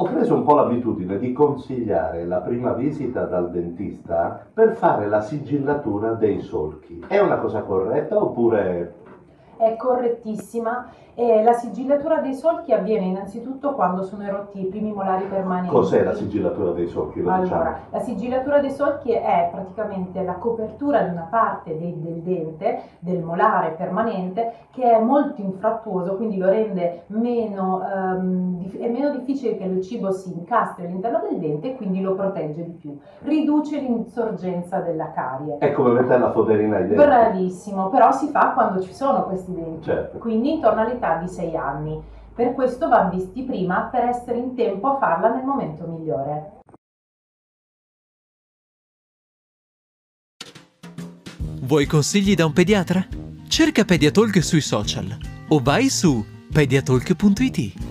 Ho preso un po' l'abitudine di consigliare la prima visita dal dentista per fare la sigillatura dei solchi. È una cosa corretta oppure è correttissima e la sigillatura dei solchi avviene innanzitutto quando sono erotti i primi molari permanenti. cos'è la sigillatura dei solchi? Lo diciamo. Allora, la sigillatura dei solchi è praticamente la copertura di una parte del, del dente, del molare permanente, che è molto infrattuoso, quindi lo rende meno, ehm, dif- è meno difficile che il cibo si incastri all'interno del dente e quindi lo protegge di più. Riduce l'insorgenza della carie. È come mettere la foderina ai denti. Bravissimo, però si fa quando ci sono questi denti, Certo. quindi intorno all'età di 6 anni. Per questo vanno visti prima per essere in tempo a farla nel momento migliore. Vuoi consigli da un pediatra? Cerca Pediatalk sui social o vai su pediatalk.it.